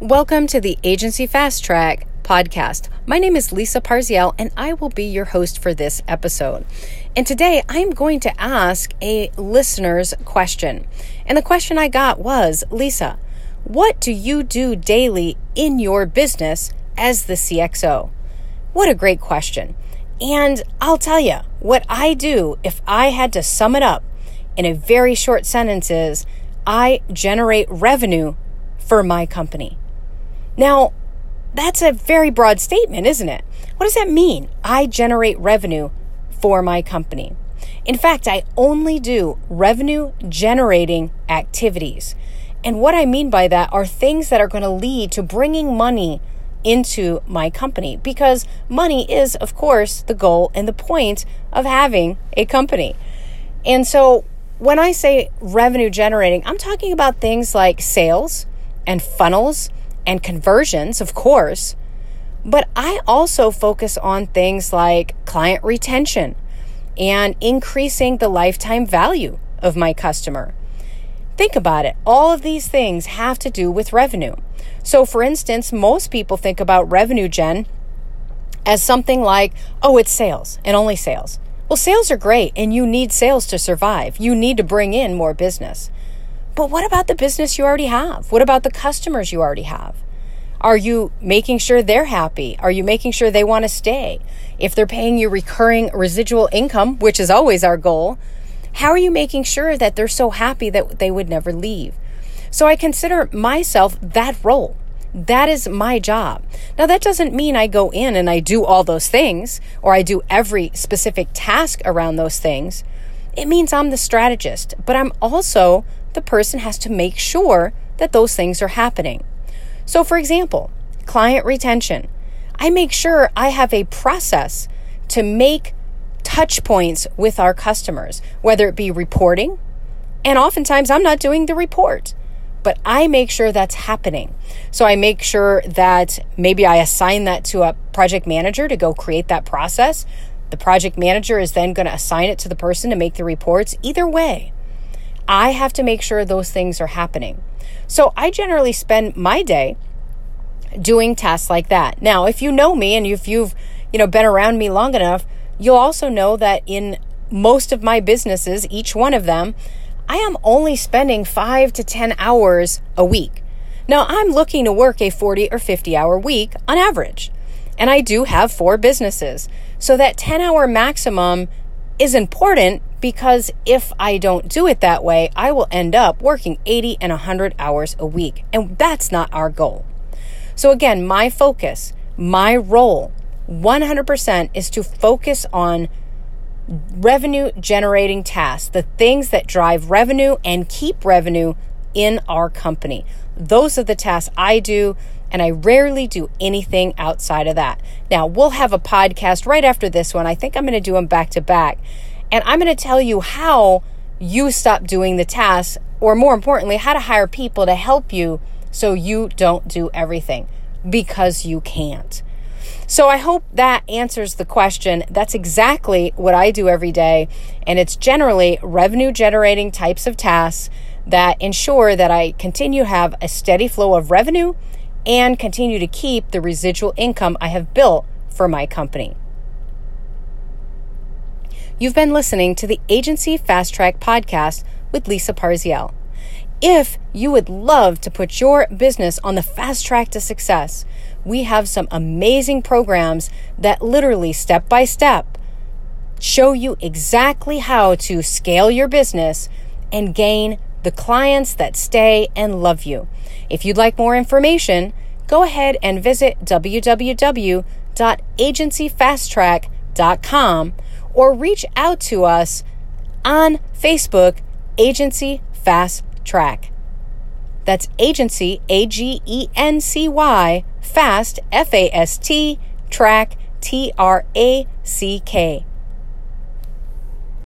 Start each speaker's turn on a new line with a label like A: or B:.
A: Welcome to the Agency Fast Track podcast. My name is Lisa Parziale, and I will be your host for this episode. And today I'm going to ask a listener's question. And the question I got was Lisa, what do you do daily in your business as the CXO? What a great question. And I'll tell you, what I do, if I had to sum it up in a very short sentence, is I generate revenue for my company. Now, that's a very broad statement, isn't it? What does that mean? I generate revenue for my company. In fact, I only do revenue generating activities. And what I mean by that are things that are going to lead to bringing money into my company because money is, of course, the goal and the point of having a company. And so when I say revenue generating, I'm talking about things like sales and funnels and conversions, of course. But I also focus on things like client retention and increasing the lifetime value of my customer. Think about it. All of these things have to do with revenue. So, for instance, most people think about revenue gen as something like, oh, it's sales and only sales. Well, sales are great and you need sales to survive. You need to bring in more business. But what about the business you already have? What about the customers you already have? Are you making sure they're happy? Are you making sure they want to stay? If they're paying you recurring residual income, which is always our goal, how are you making sure that they're so happy that they would never leave? So I consider myself that role. That is my job. Now, that doesn't mean I go in and I do all those things or I do every specific task around those things. It means I'm the strategist, but I'm also the person has to make sure that those things are happening. So, for example, client retention. I make sure I have a process to make touch points with our customers, whether it be reporting, and oftentimes I'm not doing the report, but I make sure that's happening. So I make sure that maybe I assign that to a project manager to go create that process. The project manager is then going to assign it to the person to make the reports. Either way, I have to make sure those things are happening. So I generally spend my day doing tasks like that. Now, if you know me and if you've, you know, been around me long enough, you'll also know that in most of my businesses, each one of them, I am only spending 5 to 10 hours a week. Now, I'm looking to work a 40 or 50 hour week on average. And I do have four businesses. So that 10 hour maximum is important because if I don't do it that way, I will end up working 80 and 100 hours a week. And that's not our goal. So, again, my focus, my role, 100% is to focus on revenue generating tasks, the things that drive revenue and keep revenue in our company. Those are the tasks I do, and I rarely do anything outside of that. Now, we'll have a podcast right after this one. I think I'm going to do them back to back and I'm going to tell you how you stop doing the tasks, or more importantly, how to hire people to help you so you don't do everything because you can't. So I hope that answers the question. That's exactly what I do every day. And it's generally revenue generating types of tasks that ensure that I continue to have a steady flow of revenue and continue to keep the residual income I have built for my company. You've been listening to the Agency Fast Track podcast with Lisa Parziale. If you would love to put your business on the fast track to success, we have some amazing programs that literally step by step show you exactly how to scale your business and gain the clients that stay and love you. If you'd like more information, go ahead and visit www.agencyfasttrack.com or reach out to us on Facebook, Agency Fast Track. That's Agency, A G E N C Y, Fast, F A S T, Track, T R A C K.